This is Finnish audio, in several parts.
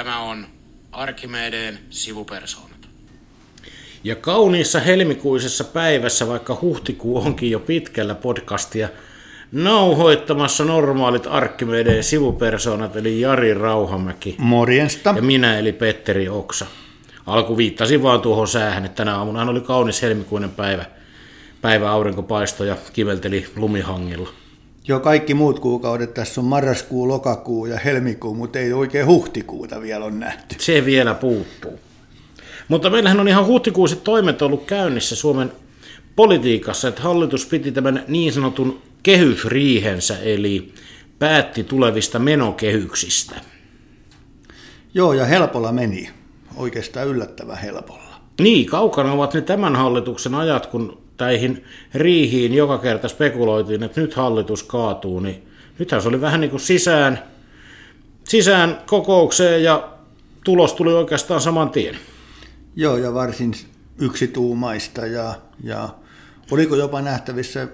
Tämä on Arkimedeen sivupersoonat. Ja kauniissa helmikuisessa päivässä, vaikka huhtikuu onkin jo pitkällä podcastia, nauhoittamassa normaalit Arkkimedeen sivupersoonat, eli Jari Rauhamäki. Morjesta. Ja minä, eli Petteri Oksa. Alku viittasin vaan tuohon säähän, että tänä aamuna oli kaunis helmikuinen päivä. Päivä aurinko paistoi ja kivelteli lumihangilla. Jo kaikki muut kuukaudet, tässä on marraskuu, lokakuu ja helmikuu, mutta ei oikein huhtikuuta vielä on nähty. Se vielä puuttuu. Mutta meillähän on ihan huhtikuiset toimet ollut käynnissä Suomen politiikassa, että hallitus piti tämän niin sanotun kehysriihensä, eli päätti tulevista menokehyksistä. Joo, ja helpolla meni. Oikeastaan yllättävän helpolla. Niin, kaukana ovat ne tämän hallituksen ajat, kun näihin riihiin joka kerta spekuloitiin, että nyt hallitus kaatuu, niin nythän se oli vähän niin kuin sisään, sisään kokoukseen ja tulos tuli oikeastaan saman tien. Joo, ja varsin yksituumaista ja, ja oliko jopa nähtävissä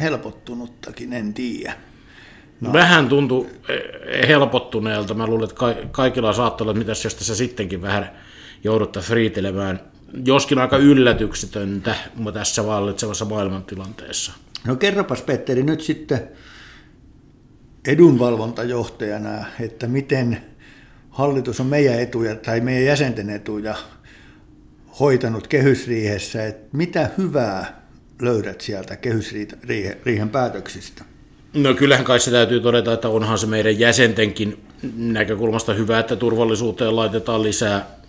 helpottunuttakin, en tiedä. No. Vähän tuntui helpottuneelta. Mä luulen, että kaikilla saattaa olla, että mitäs jos tässä sittenkin vähän jouduttaisiin riitelemään joskin aika yllätyksetöntä tässä vallitsevassa maailmantilanteessa. No kerropas Petteri nyt sitten edunvalvontajohtajana, että miten hallitus on meidän etuja tai meidän jäsenten etuja hoitanut kehysriihessä, että mitä hyvää löydät sieltä kehysriihen päätöksistä? No kyllähän kai se täytyy todeta, että onhan se meidän jäsentenkin näkökulmasta hyvä, että turvallisuuteen laitetaan lisää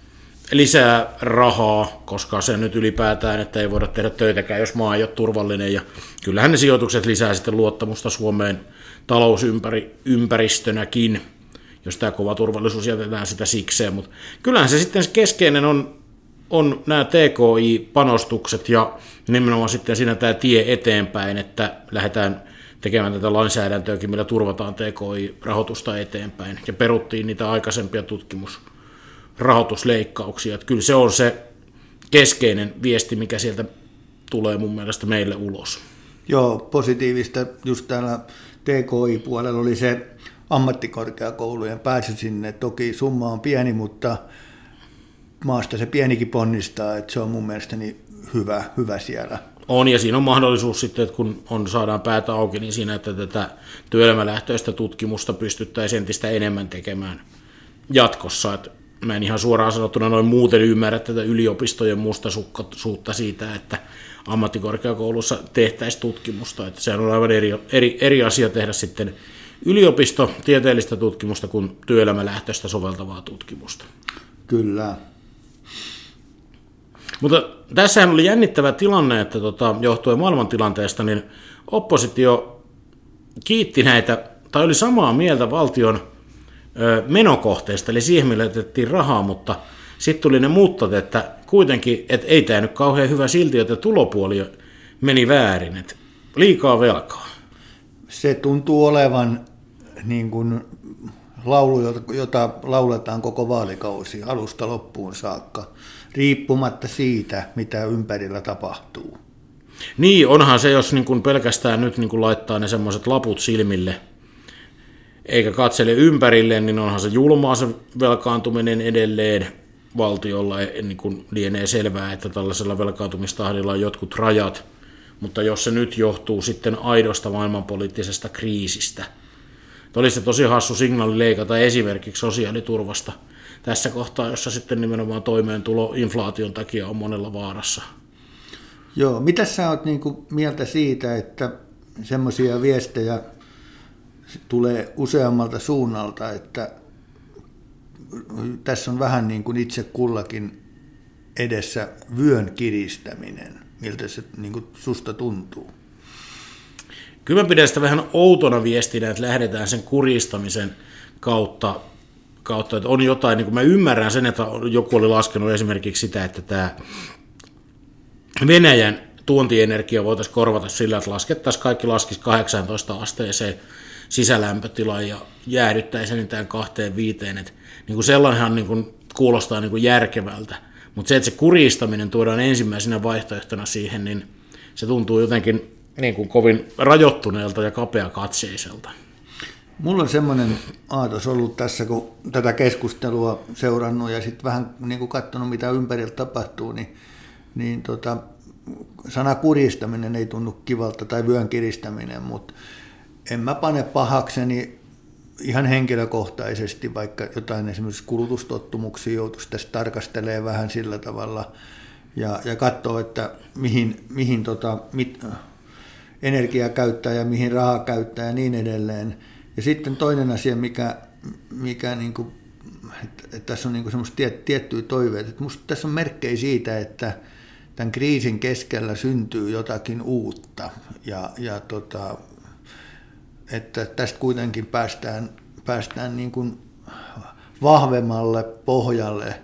lisää rahaa, koska se nyt ylipäätään, että ei voida tehdä töitäkään, jos maa ei ole turvallinen. Ja kyllähän ne sijoitukset lisää sitten luottamusta Suomeen talousympäristönäkin, jos tämä kova turvallisuus jätetään sitä sikseen. Mutta kyllähän se sitten keskeinen on, on nämä TKI-panostukset ja nimenomaan sitten siinä tämä tie eteenpäin, että lähdetään tekemään tätä lainsäädäntöäkin, millä turvataan TKI-rahoitusta eteenpäin. Ja peruttiin niitä aikaisempia tutkimus- rahoitusleikkauksia. Että kyllä se on se keskeinen viesti, mikä sieltä tulee mun mielestä meille ulos. Joo, positiivista just täällä TKI-puolella oli se ammattikorkeakoulujen pääsy sinne. Toki summa on pieni, mutta maasta se pienikin ponnistaa, että se on mun mielestäni hyvä, hyvä siellä. On, ja siinä on mahdollisuus sitten, että kun on, saadaan päätä auki, niin siinä, että tätä työelämälähtöistä tutkimusta pystyttäisiin entistä enemmän tekemään jatkossa. Että mä en ihan suoraan sanottuna noin muuten ymmärrä tätä yliopistojen mustasukkaisuutta siitä, että ammattikorkeakoulussa tehtäisiin tutkimusta. Että se on aivan eri, eri, eri asia tehdä sitten yliopisto tieteellistä tutkimusta kuin työelämälähtöistä soveltavaa tutkimusta. Kyllä. Mutta tässähän oli jännittävä tilanne, että tota, johtuen maailmantilanteesta, niin oppositio kiitti näitä, tai oli samaa mieltä valtion menokohteesta, eli siihen millä otettiin rahaa, mutta sitten tuli ne muuttot, että kuitenkin, että ei tämä nyt kauhean hyvä silti, että tulopuoli meni väärin, että liikaa velkaa. Se tuntuu olevan niin kuin laulu, jota lauletaan koko vaalikausi alusta loppuun saakka, riippumatta siitä, mitä ympärillä tapahtuu. Niin, onhan se, jos niin kuin pelkästään nyt niin kuin laittaa ne semmoiset laput silmille – eikä katsele ympärilleen, niin onhan se julmaa se velkaantuminen edelleen valtiolla, niin kuin lienee selvää, että tällaisella velkaantumistahdilla on jotkut rajat, mutta jos se nyt johtuu sitten aidosta maailmanpoliittisesta kriisistä, olisi se tosi hassu signaali leikata esimerkiksi sosiaaliturvasta tässä kohtaa, jossa sitten nimenomaan toimeentulo inflaation takia on monella vaarassa. Joo, mitä sä oot niin mieltä siitä, että semmoisia viestejä tulee useammalta suunnalta, että tässä on vähän niin kuin itse kullakin edessä vyön kiristäminen, miltä se niin kuin susta tuntuu. Kyllä mä pidän sitä vähän outona viestinä, että lähdetään sen kuristamisen kautta, kautta. Että on jotain, niin kuin mä ymmärrän sen, että joku oli laskenut esimerkiksi sitä, että tämä Venäjän tuontienergia voitaisiin korvata sillä, että laskettaisiin kaikki laskisi 18 asteeseen sisälämpötilan ja jäädyttäisi enintään kahteen viiteen. Et niin kuin sellainenhan niin kuin kuulostaa niin kuin järkevältä, mutta se, että se kuristaminen tuodaan ensimmäisenä vaihtoehtona siihen, niin se tuntuu jotenkin niin kuin kovin rajoittuneelta ja kapea katseiselta. Mulla on semmoinen aatos ollut tässä, kun tätä keskustelua seurannut ja sitten vähän niin kuin katsonut, mitä ympärillä tapahtuu, niin, niin tota, sana kuristaminen ei tunnu kivalta tai vyön kiristäminen, mutta en mä pane pahakseni ihan henkilökohtaisesti, vaikka jotain esimerkiksi kulutustottumuksia joutuisi tässä tarkastelee vähän sillä tavalla ja, ja katsoo, että mihin, mihin tota, mit, energiaa käyttää ja mihin rahaa käyttää ja niin edelleen. Ja sitten toinen asia, mikä, mikä niin kuin, että, että tässä on niin kuin semmoista tiet, tiettyjä toiveita, että musta tässä on merkkejä siitä, että tämän kriisin keskellä syntyy jotakin uutta ja, ja tota, että tästä kuitenkin päästään, päästään niin kuin vahvemmalle pohjalle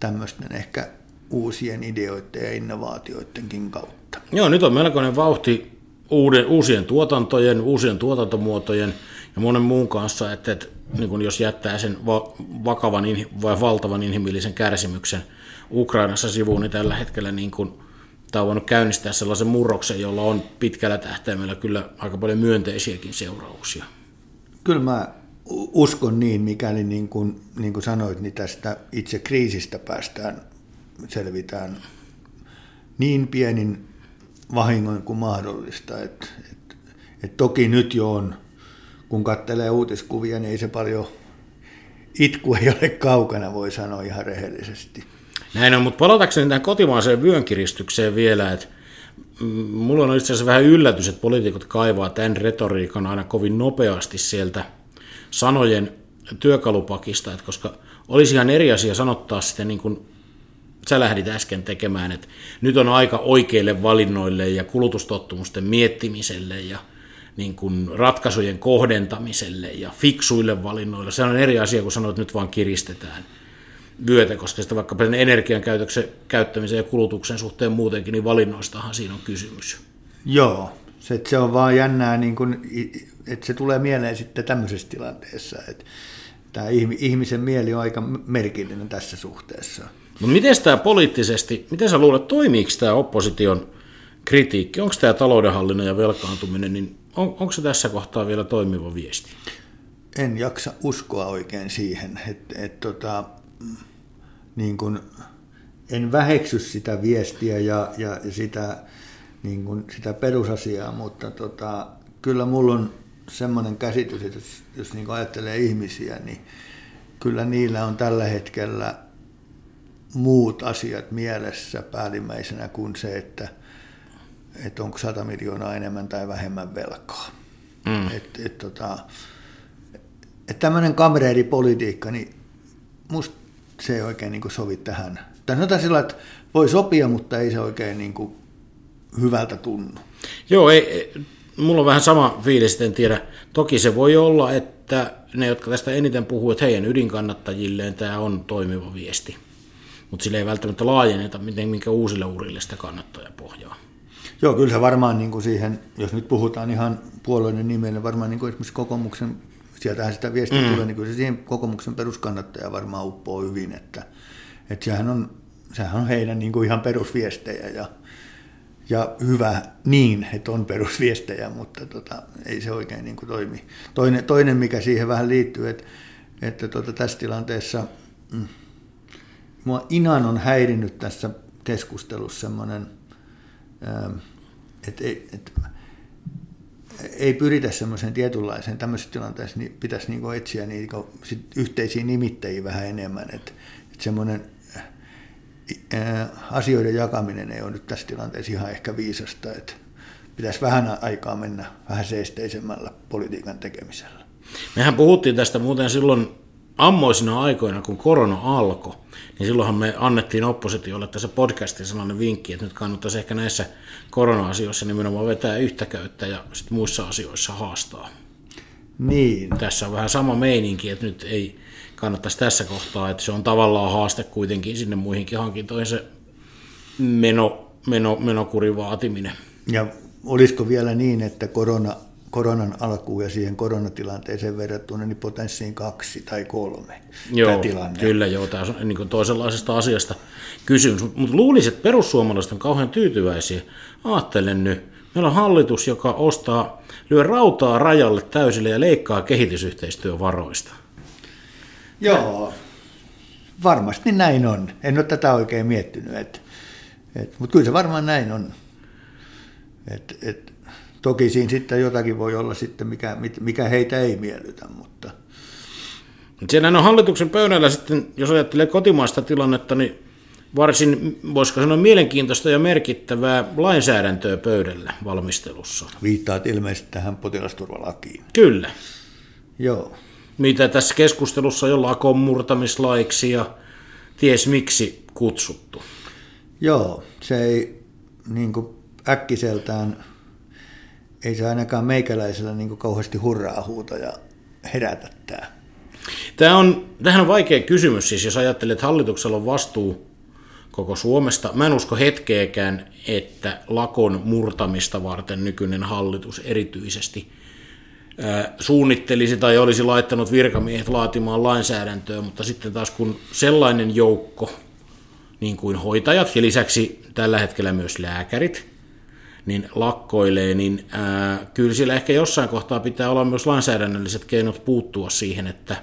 tämmöisten ehkä uusien ideoiden ja innovaatioidenkin kautta. Joo, nyt on melkoinen vauhti uuden, uusien tuotantojen, uusien tuotantomuotojen ja monen muun kanssa, että, että niin kuin jos jättää sen va- vakavan vai valtavan inhimillisen kärsimyksen Ukrainassa sivuun, niin tällä hetkellä niin kuin on voinut käynnistää sellaisen murroksen, jolla on pitkällä tähtäimellä kyllä aika paljon myönteisiäkin seurauksia. Kyllä mä uskon niin, mikäli niin kuin, niin kuin sanoit, niin tästä itse kriisistä päästään, selvitään niin pienin vahingoin kuin mahdollista. Et, et, et toki nyt jo on, kun katselee uutiskuvia, niin ei se paljon, itku ei ole kaukana, voi sanoa ihan rehellisesti. Näin on, mutta palatakseni tähän kotimaiseen vyönkiristykseen vielä, että mulla on itse asiassa vähän yllätys, että poliitikot kaivaa tämän retoriikan aina kovin nopeasti sieltä sanojen työkalupakista, että koska olisi ihan eri asia sanottaa sitten niin kuin sä lähdit äsken tekemään, että nyt on aika oikeille valinnoille ja kulutustottumusten miettimiselle ja niin kuin ratkaisujen kohdentamiselle ja fiksuille valinnoille. Se on eri asia, kun sanoit, että nyt vaan kiristetään vyötä, koska sitä vaikka energian käyttämisen ja kulutuksen suhteen muutenkin, niin valinnoistahan siinä on kysymys. Joo, se, se on vaan jännää, niin kuin, että se tulee mieleen sitten tämmöisessä tilanteessa, että tämä ihmisen mieli on aika merkillinen tässä suhteessa. No miten tämä poliittisesti, miten sä luulet, toimiiko tämä opposition kritiikki, onko tämä taloudenhallinnan ja velkaantuminen, niin on, onko se tässä kohtaa vielä toimiva viesti? En jaksa uskoa oikein siihen, että et, tota, niin kun, en väheksy sitä viestiä ja, ja sitä, niin kun, sitä perusasiaa, mutta tota, kyllä mulla on semmoinen käsitys, että jos, jos niin ajattelee ihmisiä, niin kyllä niillä on tällä hetkellä muut asiat mielessä päällimmäisenä kuin se, että, että onko 100 miljoonaa enemmän tai vähemmän velkaa. Mm. Et, et, tota, et tämmöinen kamereeripolitiikka, niin musta se ei oikein niin sovi tähän. Tai sanotaan sillä, että voi sopia, mutta ei se oikein niin kuin hyvältä tunnu. Joo, ei, mulla on vähän sama fiilis, en tiedä. Toki se voi olla, että ne, jotka tästä eniten puhuu, että heidän ydinkannattajilleen tämä on toimiva viesti mutta sille ei välttämättä laajenneta miten, minkä uusille urille sitä kannattajapohjaa. Joo, kyllä se varmaan niin kuin siihen, jos nyt puhutaan ihan puolueiden nimellä, niin varmaan niin kuin esimerkiksi kokoomuksen, sieltähän sitä viestiä mm. tulee, niin kyllä se siihen kokoomuksen peruskannattaja varmaan uppoo hyvin, että, että sehän, on, sehän on heidän niin kuin ihan perusviestejä ja, ja hyvä niin, että on perusviestejä, mutta tota, ei se oikein niin kuin toimi. Toinen, toinen, mikä siihen vähän liittyy, että, että tota, tässä tilanteessa mm, mua inan on häirinnyt tässä keskustelussa semmoinen, ähm, että ei, pyritä semmoiseen tietynlaiseen tämmöisessä tilanteessa, niin pitäisi niinku etsiä niitä sit yhteisiä nimittäjiä vähän enemmän, että et semmoinen asioiden jakaminen ei ole nyt tässä tilanteessa ihan ehkä viisasta, että pitäisi vähän aikaa mennä vähän seesteisemmällä politiikan tekemisellä. Mehän puhuttiin tästä muuten silloin ammoisina aikoina, kun korona alkoi, niin silloinhan me annettiin oppositiolle tässä podcastin sellainen vinkki, että nyt kannattaisi ehkä näissä korona-asioissa nimenomaan vetää yhtä köyttä ja sitten muissa asioissa haastaa. Niin. Tässä on vähän sama meininki, että nyt ei kannattaisi tässä kohtaa, että se on tavallaan haaste kuitenkin sinne muihinkin hankintoihin se meno, meno, menokurin vaatiminen. Ja olisiko vielä niin, että korona koronan alkuun ja siihen koronatilanteeseen verrattuna niin potenssiin kaksi tai kolme joo, tämä tilanne. Kyllä joo, tämä on niin toisenlaisesta asiasta kysymys, mutta luulisin, että perussuomalaiset on kauhean tyytyväisiä. Ajattelen nyt, Meillä on hallitus, joka ostaa, lyö rautaa rajalle täysille ja leikkaa kehitysyhteistyövaroista. Joo, varmasti näin on. En ole tätä oikein miettinyt, et, et, mutta kyllä se varmaan näin on. Et, et, toki siinä sitten jotakin voi olla sitten, mikä, mikä heitä ei miellytä, mutta... Siellä on hallituksen pöydällä sitten, jos ajattelee kotimaista tilannetta, niin varsin, voisiko sanoa, mielenkiintoista ja merkittävää lainsäädäntöä pöydällä valmistelussa. Viittaat ilmeisesti tähän potilasturvalakiin. Kyllä. Joo. Mitä tässä keskustelussa jo lakon murtamislaiksi ja ties miksi kutsuttu. Joo, se ei niin kuin äkkiseltään, ei se ainakaan meikäläisellä niin kauheasti hurraa huuta ja herätä tämä. Tämä on, tähän on vaikea kysymys, siis jos ajattelet, että hallituksella on vastuu koko Suomesta. Mä en usko hetkeäkään, että lakon murtamista varten nykyinen hallitus erityisesti suunnittelisi tai olisi laittanut virkamiehet laatimaan lainsäädäntöä, mutta sitten taas kun sellainen joukko, niin kuin hoitajat ja lisäksi tällä hetkellä myös lääkärit, niin lakkoilee, niin ää, kyllä sillä ehkä jossain kohtaa pitää olla myös lainsäädännölliset keinot puuttua siihen, että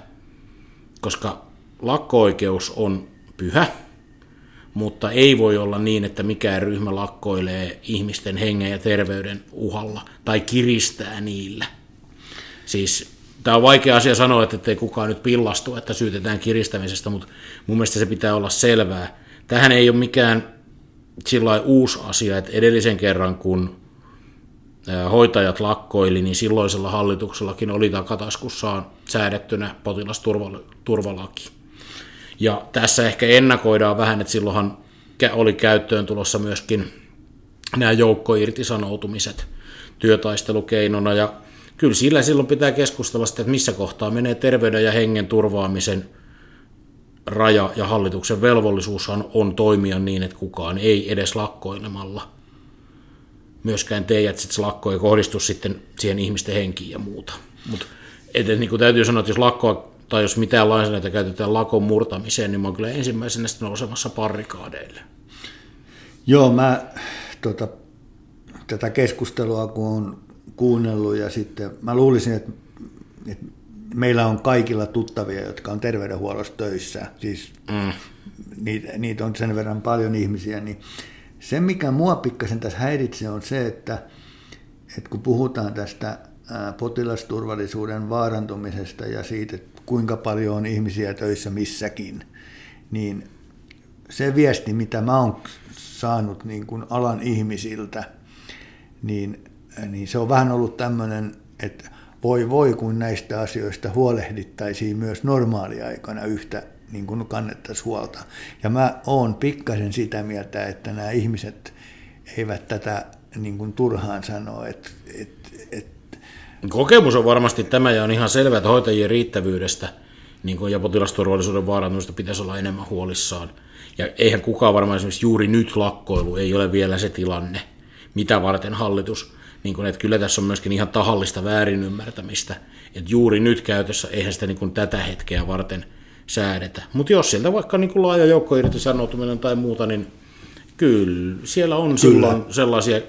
koska lakko-oikeus on pyhä, mutta ei voi olla niin, että mikään ryhmä lakkoilee ihmisten hengen ja terveyden uhalla tai kiristää niillä. Siis tämä on vaikea asia sanoa, että ei kukaan nyt pillastu, että syytetään kiristämisestä, mutta mun mielestä se pitää olla selvää. Tähän ei ole mikään sillä uusi asia, että edellisen kerran kun hoitajat lakkoili, niin silloisella hallituksellakin oli takataskussaan säädettynä potilasturvalaki. Ja tässä ehkä ennakoidaan vähän, että silloinhan oli käyttöön tulossa myöskin nämä joukkoirtisanoutumiset työtaistelukeinona, ja kyllä sillä silloin pitää keskustella sitä, että missä kohtaa menee terveyden ja hengen turvaamisen raja, ja hallituksen velvollisuushan on toimia niin, että kukaan ei edes lakkoilemalla myöskään tee, että se lakko ei kohdistu sitten siihen ihmisten henkiin ja muuta. Mutta niin täytyy sanoa, että jos lakkoa tai jos mitään lainsäädäntöä käytetään lakon murtamiseen, niin mä oon kyllä ensimmäisenä sitten nousemassa parrikaadeille. Joo, mä tota, tätä keskustelua kun on kuunnellut ja sitten mä luulisin, että, että meillä on kaikilla tuttavia, jotka on terveydenhuollossa töissä, siis mm. niitä, niitä on sen verran paljon ihmisiä, niin se mikä mua pikkasen tässä häiritsee on se, että, että kun puhutaan tästä potilasturvallisuuden vaarantumisesta ja siitä, kuinka paljon on ihmisiä töissä missäkin, niin se viesti, mitä mä oon saanut niin kuin alan ihmisiltä, niin, niin se on vähän ollut tämmöinen, että voi voi, kun näistä asioista huolehdittaisiin myös normaaliaikana yhtä niin kuin kannettaisiin huolta. Ja mä oon pikkasen sitä mieltä, että nämä ihmiset eivät tätä niin kuin turhaan sanoa, että, että Kokemus on varmasti tämä ja on ihan selvää, että hoitajien riittävyydestä niin kuin, ja potilasturvallisuuden vaarantumista pitäisi olla enemmän huolissaan. Ja eihän kukaan varmaan esimerkiksi juuri nyt lakkoilu ei ole vielä se tilanne, mitä varten hallitus, niin kuin, että kyllä tässä on myöskin ihan tahallista väärinymmärtämistä, että juuri nyt käytössä eihän sitä niin kuin tätä hetkeä varten säädetä. Mutta jos sieltä vaikka niin kuin laaja joukko irtisanoutuminen tai muuta, niin kyllä siellä on kyllä. silloin sellaisia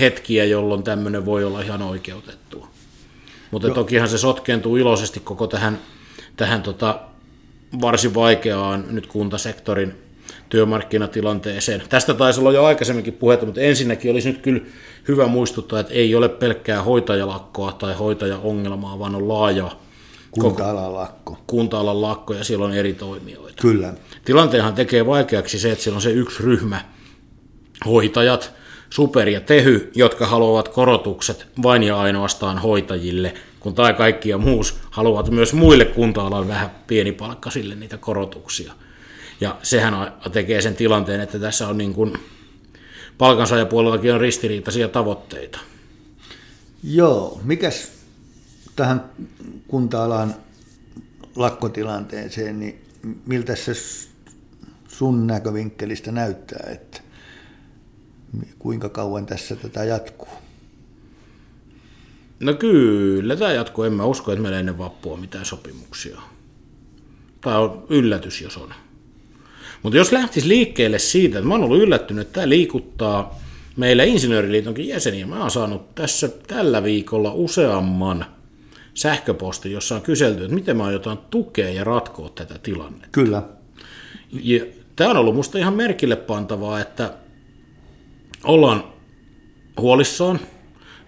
hetkiä, jolloin tämmöinen voi olla ihan oikeutettua. Mutta Joo. tokihan se sotkeentuu iloisesti koko tähän, tähän tota varsin vaikeaan nyt kuntasektorin työmarkkinatilanteeseen. Tästä taisi olla jo aikaisemminkin puhetta, mutta ensinnäkin olisi nyt kyllä hyvä muistuttaa, että ei ole pelkkää hoitajalakkoa tai hoitajaongelmaa, vaan on laaja kunta-alan lakko. Kunta-alan lakko ja siellä on eri toimijoita. Kyllä. Tilanteenhan tekee vaikeaksi se, että siellä on se yksi ryhmä, hoitajat, Super ja Tehy, jotka haluavat korotukset vain ja ainoastaan hoitajille, kun tai kaikki ja muus haluavat myös muille kunta-alan vähän pienipalkkaisille niitä korotuksia. Ja sehän tekee sen tilanteen, että tässä on niin kuin palkansaajapuolellakin on ristiriitaisia tavoitteita. Joo, mikäs tähän kunta-alan lakkotilanteeseen, niin miltä se sun näkövinkkelistä näyttää, että kuinka kauan tässä tätä jatkuu? No kyllä tämä jatkuu. En mä usko, että meillä ennen vappua mitään sopimuksia. Tämä on yllätys, jos on. Mutta jos lähtisi liikkeelle siitä, että mä oon ollut yllättynyt, että tämä liikuttaa meillä Insinööriliitonkin jäseniä. Mä oon saanut tässä tällä viikolla useamman sähköposti, jossa on kyselty, että miten mä aiotaan tukea ja ratkoa tätä tilannetta. Kyllä. Ja tämä on ollut musta ihan merkille pantavaa, että ollaan huolissaan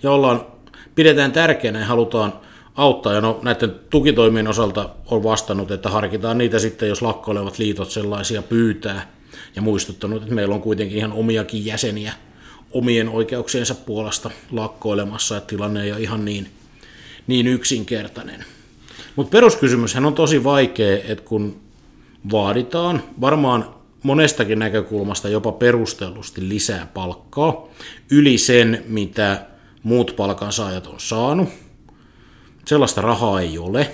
ja ollaan, pidetään tärkeänä ja halutaan auttaa. Ja no, näiden tukitoimien osalta on vastannut, että harkitaan niitä sitten, jos lakkoilevat liitot sellaisia pyytää. Ja muistuttanut, että meillä on kuitenkin ihan omiakin jäseniä omien oikeuksiensa puolesta lakkoilemassa, että tilanne ei ole ihan niin, niin yksinkertainen. Mutta peruskysymyshän on tosi vaikea, että kun vaaditaan varmaan monestakin näkökulmasta jopa perustellusti lisää palkkaa yli sen, mitä muut palkansaajat on saanut. Sellaista rahaa ei ole.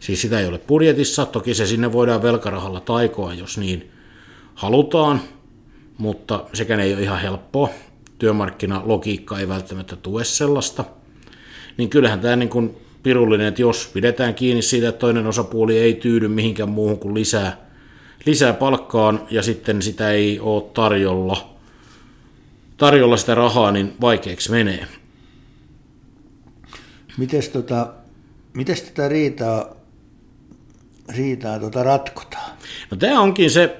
Siis sitä ei ole budjetissa. Toki se sinne voidaan velkarahalla taikoa, jos niin halutaan, mutta sekään ei ole ihan helppoa. Työmarkkinalogiikka ei välttämättä tue sellaista. Niin kyllähän tämä niin kuin pirullinen, että jos pidetään kiinni siitä, että toinen osapuoli ei tyydy mihinkään muuhun kuin lisää, lisää palkkaan ja sitten sitä ei ole tarjolla, tarjolla sitä rahaa, niin vaikeaksi menee. Mites, tota, mites tätä riitaa, riitaa tota ratkotaan? No tämä onkin se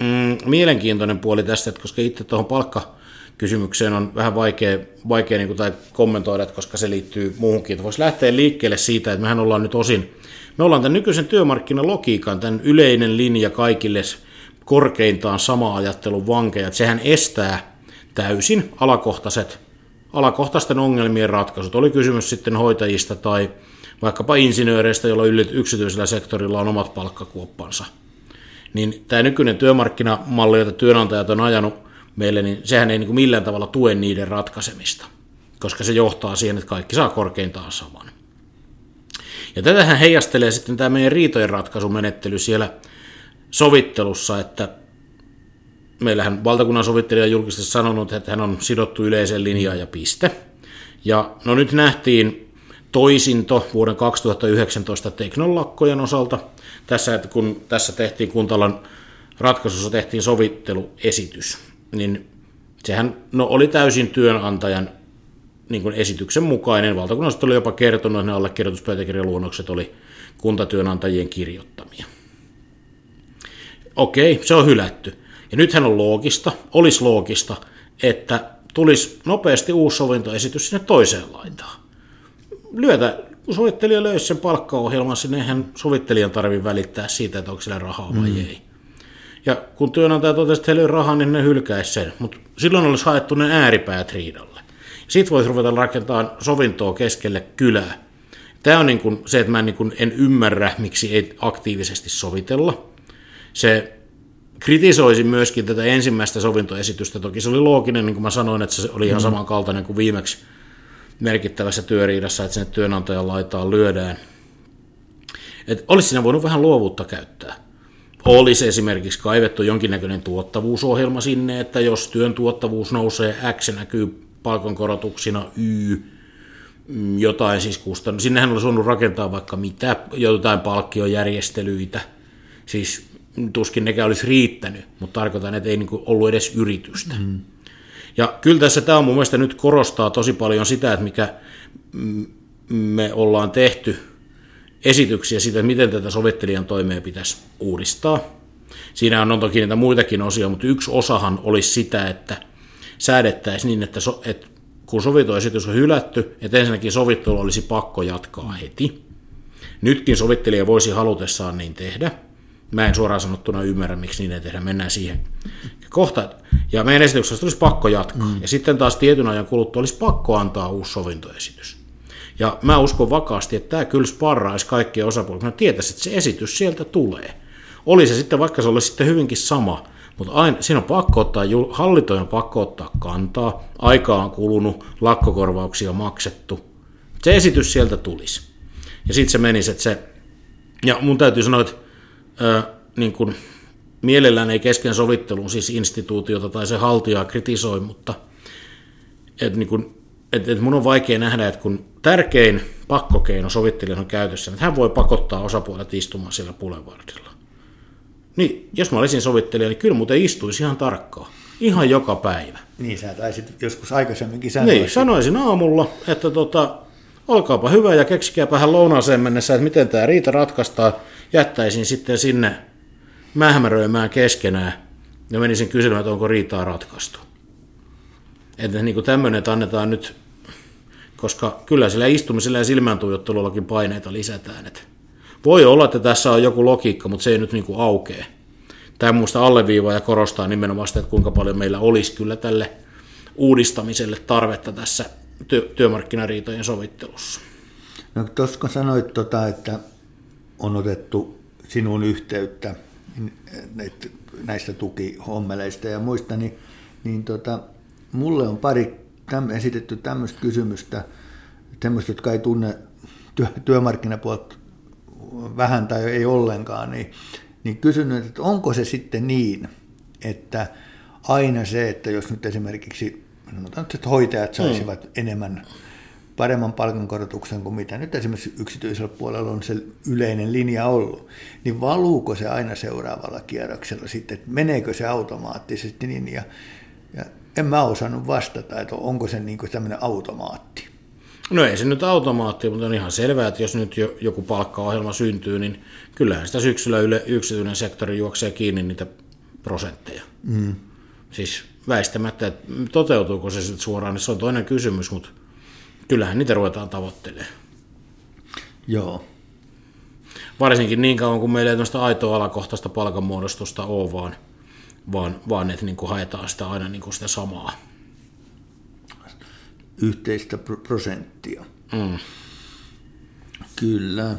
mm, mielenkiintoinen puoli tästä, että koska itse tuohon palkka, kysymykseen on vähän vaikea, vaikea niin kuin, tai kommentoida, koska se liittyy muuhunkin. Voisi lähteä liikkeelle siitä, että mehän ollaan nyt osin, me ollaan tämän nykyisen työmarkkinalogiikan, tämän yleinen linja kaikille korkeintaan sama ajattelun vankeja, että sehän estää täysin alakohtaiset, alakohtaisten ongelmien ratkaisut. Oli kysymys sitten hoitajista tai vaikkapa insinööreistä, joilla yksityisellä sektorilla on omat palkkakuoppansa. Niin tämä nykyinen työmarkkinamalli, jota työnantajat on ajanut meille, niin sehän ei niin kuin millään tavalla tue niiden ratkaisemista, koska se johtaa siihen, että kaikki saa korkeintaan saman. Ja tätähän heijastelee sitten tämä meidän riitojen ratkaisumenettely siellä sovittelussa, että meillähän valtakunnan sovittelija julkisesti sanonut, että hän on sidottu yleiseen linjaan ja piste. Ja no nyt nähtiin toisinto vuoden 2019 teknolakkojen osalta. Tässä, että kun tässä tehtiin kuntalan ratkaisussa tehtiin sovitteluesitys, niin sehän no, oli täysin työnantajan niin kuin esityksen mukainen. Valtakunnalliset oli jopa kertonut, että ne allekirjoituspöytäkirjaluonnokset oli kuntatyönantajien kirjoittamia. Okei, se on hylätty. Ja nythän on loogista, olisi loogista, että tulisi nopeasti uusi sovintoesitys sinne toiseen laitaan. Lyötä, kun sovittelija löysi sen palkkaohjelman, sinne eihän sovittelijan tarvitse välittää siitä, että onko siellä rahaa vai mm. ei. Ja kun työnantaja totesi, että heillä ei rahaa, niin ne hylkäisi sen. Mutta silloin olisi haettu ne ääripäät riidalle. Sitten voisi ruveta rakentamaan sovintoa keskelle kylää. Tämä on niin kuin se, että mä niin kuin en ymmärrä, miksi ei aktiivisesti sovitella. Se kritisoisin myöskin tätä ensimmäistä sovintoesitystä. Toki se oli looginen, niin kuin mä sanoin, että se oli ihan mm. samankaltainen kuin viimeksi merkittävässä työriidassa, että sinne työnantajan laitaan lyödään. Et olisi siinä voinut vähän luovuutta käyttää olisi esimerkiksi kaivettu jonkinnäköinen tuottavuusohjelma sinne, että jos työn tuottavuus nousee X näkyy palkankorotuksina Y, mm, jotain siis kustannus. Sinnehän olisi voinut rakentaa vaikka mitä, jotain palkkiojärjestelyitä. Siis tuskin nekään olisi riittänyt, mutta tarkoitan, että ei niin kuin ollut edes yritystä. Mm. Ja kyllä tässä tämä on mun mielestä nyt korostaa tosi paljon sitä, että mikä me ollaan tehty esityksiä siitä, miten tätä sovittelijan toimea pitäisi uudistaa. Siinä on toki niitä muitakin osia, mutta yksi osahan olisi sitä, että säädettäisiin niin, että, so, että kun sovitoesitys on hylätty, että ensinnäkin sovittelu olisi pakko jatkaa heti. Nytkin sovittelija voisi halutessaan niin tehdä. Mä en suoraan sanottuna ymmärrä, miksi niin ei tehdä. Mennään siihen kohta. Ja meidän esityksessä olisi pakko jatkaa. Mm. Ja sitten taas tietyn ajan kuluttua olisi pakko antaa uusi sovintoesitys. Ja mä uskon vakaasti, että tämä kyllä sparraisi kaikkia osapuolia. Mä tietäisin, että se esitys sieltä tulee. Oli se sitten, vaikka se olisi sitten hyvinkin sama, mutta aina, siinä on pakko ottaa, hallintojen on pakko ottaa kantaa, aikaa on kulunut, lakkokorvauksia on maksettu. Se esitys sieltä tulisi. Ja sitten se menisi, että se, ja mun täytyy sanoa, että niin kun, mielellään ei kesken sovittelun siis instituutiota tai se haltijaa kritisoi, mutta että niin kun, että, että mun on vaikea nähdä, että kun tärkein pakkokeino sovittelijan on käytössä, että hän voi pakottaa osapuolet istumaan siellä pulevardilla. Niin, jos mä olisin sovittelija, niin kyllä muuten istuisi ihan tarkkaan. Ihan joka päivä. Niin, sä taisit joskus aikaisemminkin sanoa. Niin, sanoisin aamulla, että tota, olkaapa hyvä ja keksikääpähän lounaaseen mennessä, että miten tämä riita ratkaistaan. Jättäisin sitten sinne mähmäröimään keskenään ja menisin kysymään, että onko riitaa ratkaistu. Että niin kuin tämmöinen, että annetaan nyt, koska kyllä sillä istumisella ja silmäntuijottelullakin paineita lisätään. Että voi olla, että tässä on joku logiikka, mutta se ei nyt niin kuin aukee. Tämä minusta alleviivaa ja korostaa nimenomaan sitä, että kuinka paljon meillä olisi kyllä tälle uudistamiselle tarvetta tässä työ, työmarkkinariitojen sovittelussa. No tuossa kun sanoit, tota, että on otettu sinun yhteyttä näistä tukihommeleista ja muista, niin, niin tota, mulle on pari täm, esitetty tämmöistä kysymystä, tämmöistä, jotka ei tunne työ, työmarkkinapuolta vähän tai ei ollenkaan, niin, niin kysynyt, että onko se sitten niin, että aina se, että jos nyt esimerkiksi sanotaan, että hoitajat saisivat mm. enemmän paremman palkankorotuksen kuin mitä nyt esimerkiksi yksityisellä puolella on se yleinen linja ollut, niin valuuko se aina seuraavalla kierroksella sitten, että meneekö se automaattisesti niin, ja, ja en mä osannut vastata, että onko se niin kuin tämmöinen automaatti. No ei se nyt automaatti, mutta on ihan selvää, että jos nyt joku palkkaohjelma syntyy, niin kyllähän sitä syksyllä yle, yksityinen sektori juoksee kiinni niitä prosentteja. Mm. Siis väistämättä, että toteutuuko se sitten suoraan, niin se on toinen kysymys, mutta kyllähän niitä ruvetaan tavoittelemaan. Joo. Varsinkin niin kauan, kun meillä ei tämmöistä aitoa alakohtaista palkanmuodostusta ole, vaan, vaan, vaan että niin kuin haetaan sitä aina niin kuin sitä samaa. Yhteistä prosenttia. Mm. Kyllä.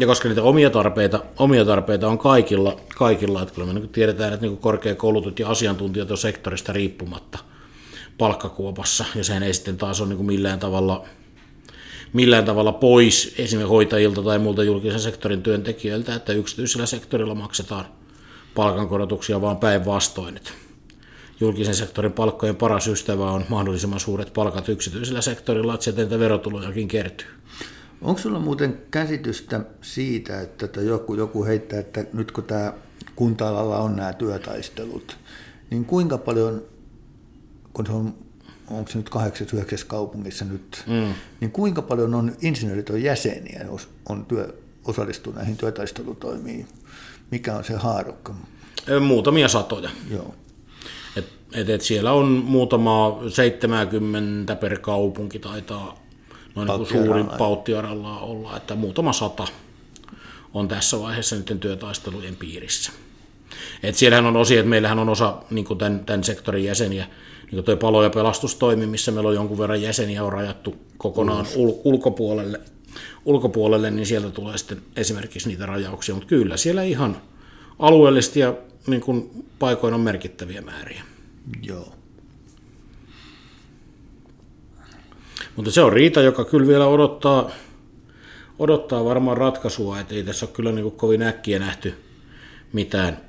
Ja koska niitä omia tarpeita, omia tarpeita on kaikilla, kaikilla että kyllä me niin tiedetään, että niin korkeakoulut ja asiantuntijat on sektorista riippumatta palkkakuopassa, ja sehän ei sitten taas ole niin millään tavalla millään tavalla pois esimerkiksi hoitajilta tai muilta julkisen sektorin työntekijöiltä, että yksityisellä sektorilla maksetaan palkankorotuksia vaan päinvastoin. Julkisen sektorin palkkojen paras ystävä on mahdollisimman suuret palkat yksityisellä sektorilla, että sieltä verotulojakin kertyy. Onko sulla muuten käsitystä siitä, että joku, joku heittää, että nyt kun tämä kunta-alalla on nämä työtaistelut, niin kuinka paljon, kun se on, onko se nyt 89 kaupungissa nyt, mm. niin kuinka paljon on insinöörit on jäseniä, jos on työ, osallistuu näihin työtaistelutoimiin? Mikä on se haarukka? Muutamia satoja. Joo. Et, et, et siellä on muutama 70 per kaupunki taitaa noin niin suurin pauttiaralla olla, että muutama sata on tässä vaiheessa nyt työtaistelujen piirissä. Et siellähän on osia, että meillähän on osa niin tämän, tämän sektorin jäseniä, niin kuin palo- ja pelastustoimi, missä meillä on jonkun verran jäseniä on rajattu kokonaan ul- ulkopuolelle, ulkopuolelle, niin sieltä tulee sitten esimerkiksi niitä rajauksia, mutta kyllä siellä ihan alueellisesti ja niin kuin paikoin on merkittäviä määriä. Joo. Mutta se on riita, joka kyllä vielä odottaa, odottaa varmaan ratkaisua, että ei tässä ole kyllä niin kuin kovin äkkiä nähty mitään,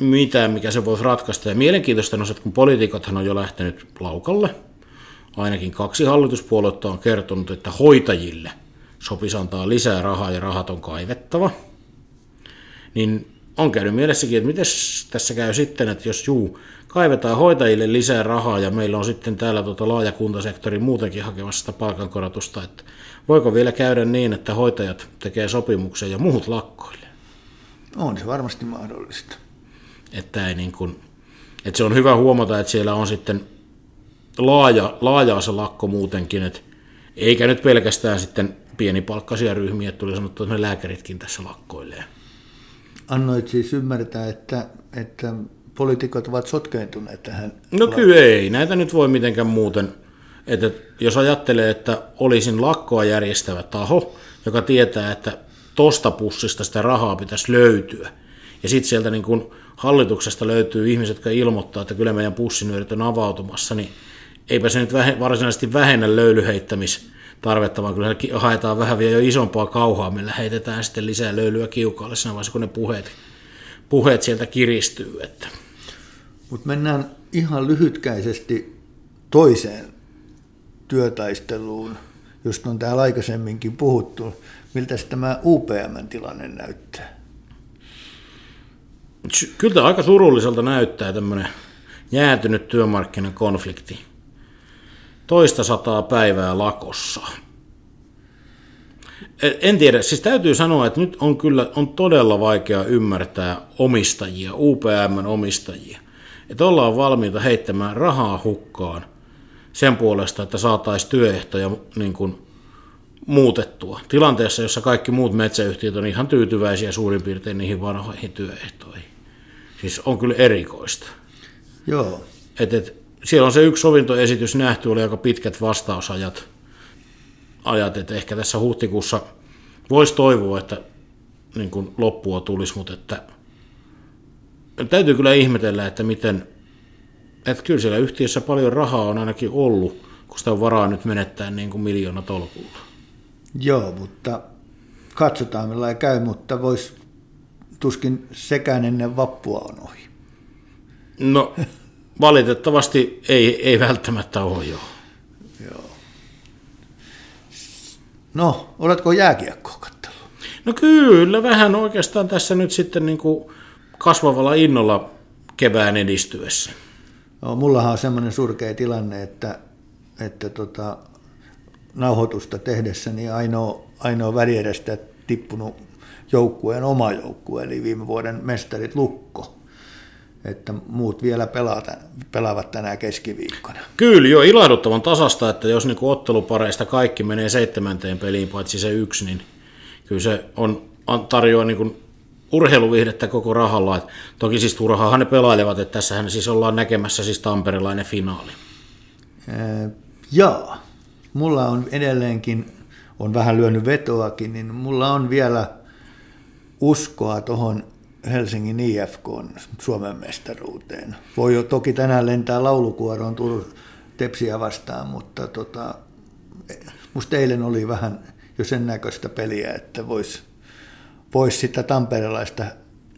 mitään, mikä se voisi ratkaista. Ja mielenkiintoista on se, että kun poliitikothan on jo lähtenyt laukalle, ainakin kaksi hallituspuoluetta on kertonut, että hoitajille sopisi antaa lisää rahaa ja rahat on kaivettava, niin on käynyt mielessäkin, että miten tässä käy sitten, että jos juu, kaivetaan hoitajille lisää rahaa ja meillä on sitten täällä tuota laaja kuntasektori muutenkin hakemassa sitä palkankorotusta, että voiko vielä käydä niin, että hoitajat tekee sopimuksen ja muut lakkoille? On se varmasti mahdollista. Että, ei niin kuin, että se on hyvä huomata, että siellä on sitten laaja, laaja se lakko muutenkin, että eikä nyt pelkästään sitten pienipalkkaisia ryhmiä, että tuli sanottu, että me lääkäritkin tässä lakkoilee. Annoit siis ymmärtää, että, että poliitikot ovat sotkeentuneet tähän? No kyllä ei, näitä nyt voi mitenkään muuten. Että jos ajattelee, että olisin lakkoa järjestävä taho, joka tietää, että tosta pussista sitä rahaa pitäisi löytyä, ja sitten sieltä niin kun hallituksesta löytyy ihmiset, jotka ilmoittaa, että kyllä meidän pussinyörit on avautumassa, niin eipä se nyt varsinaisesti vähennä löylyheittämistarvetta, vaan kyllä haetaan vähän vielä jo isompaa kauhaa, millä heitetään sitten lisää löylyä kiukaalle siinä vaiheessa, kun ne puheet, puheet sieltä kiristyy. Että. Mutta mennään ihan lyhytkäisesti toiseen työtaisteluun, josta on täällä aikaisemminkin puhuttu. Miltä tämä UPM-tilanne näyttää? Kyllä aika surulliselta näyttää tämmöinen jäätynyt työmarkkinakonflikti. Toista sataa päivää lakossa. En tiedä, siis täytyy sanoa, että nyt on kyllä on todella vaikea ymmärtää omistajia, UPM omistajia. Että ollaan valmiita heittämään rahaa hukkaan sen puolesta, että saataisiin työehtoja niin kuin muutettua. Tilanteessa, jossa kaikki muut metsäyhtiöt on ihan tyytyväisiä suurin piirtein niihin vanhoihin työehtoihin. Siis on kyllä erikoista. Joo. Et, et, siellä on se yksi sovintoesitys nähty, oli aika pitkät vastausajat. Ajat, että ehkä tässä huhtikuussa voisi toivoa, että niin kuin loppua tulisi, mutta että, täytyy kyllä ihmetellä, että miten, että kyllä siellä yhtiössä paljon rahaa on ainakin ollut, kun sitä on varaa nyt menettää niin kuin miljoona tolkulla. Joo, mutta katsotaan millä käy, mutta vois tuskin sekään ennen vappua on ohi. No valitettavasti ei, ei välttämättä ole jo. Joo. No, oletko jääkiekkoa katsellut? No kyllä, vähän oikeastaan tässä nyt sitten niin kuin kasvavalla innolla kevään edistyessä. No, mullahan on semmoinen surkea tilanne, että, että tota, nauhoitusta tehdessä niin ainoa, ainoa väliedestä tippunut joukkueen oma joukkue, eli viime vuoden mestarit Lukko. Että muut vielä pelata, pelaavat tänään keskiviikkona. Kyllä, jo ilahduttavan tasasta, että jos niin ottelupareista kaikki menee seitsemänteen peliin, paitsi se yksi, niin kyllä se on, tarjoaa niin kuin urheiluvihdettä koko rahalla. Et toki siis turhaahan ne pelailevat, että tässähän siis ollaan näkemässä siis tamperilainen finaali. Ee, jaa mulla on edelleenkin, on vähän lyönyt vetoakin, niin mulla on vielä uskoa tuohon Helsingin IFK Suomen mestaruuteen. Voi jo toki tänään lentää laulukuoroon tullut tepsiä vastaan, mutta tota, musta eilen oli vähän jo sen näköistä peliä, että voisi vois sitä tamperelaista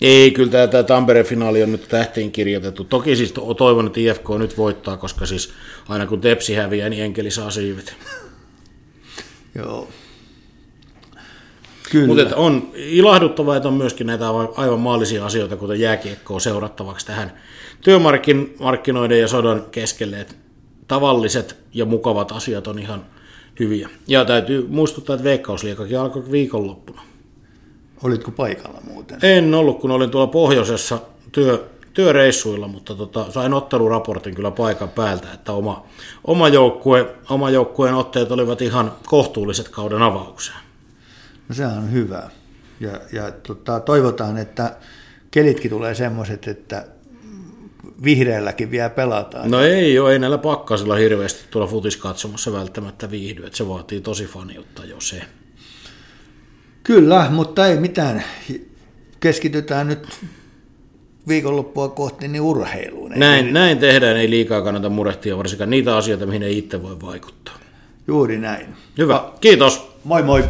ei, kyllä tämä, tämä Tampereen finaali on nyt tähtiin kirjoitettu. Toki siis toivon, että IFK nyt voittaa, koska siis aina kun Tepsi häviää, niin Enkeli saa siivet. Joo. Kyllä. Mutta on ilahduttavaa, että on myöskin näitä aivan maallisia asioita, kuten jääkiekkoa seurattavaksi tähän työmarkkinoiden ja sodan keskelle. Että tavalliset ja mukavat asiat on ihan hyviä. Ja täytyy muistuttaa, että Veikkausliikakin alkoi viikonloppuna. Olitko paikalla muuten? En ollut, kun olin tuolla pohjoisessa työ, työreissuilla, mutta tota, sain otteluraportin kyllä paikan päältä, että oma, oma, joukkue, oma joukkueen otteet olivat ihan kohtuulliset kauden avaukseen. No se on hyvä. Ja, ja tota, toivotaan, että kelitkin tulee semmoiset, että vihreälläkin vielä pelataan. No ei ole, ei näillä pakkasilla hirveästi tuolla futiskatsomassa välttämättä viihdy, että se vaatii tosi faniutta jo se. Kyllä, mutta ei mitään. Keskitytään nyt viikonloppua kohti niin urheiluun. Näin, ei... näin tehdään, ei liikaa kannata murehtia, varsinkaan niitä asioita, mihin ei itse voi vaikuttaa. Juuri näin. Hyvä, kiitos. Moi moi.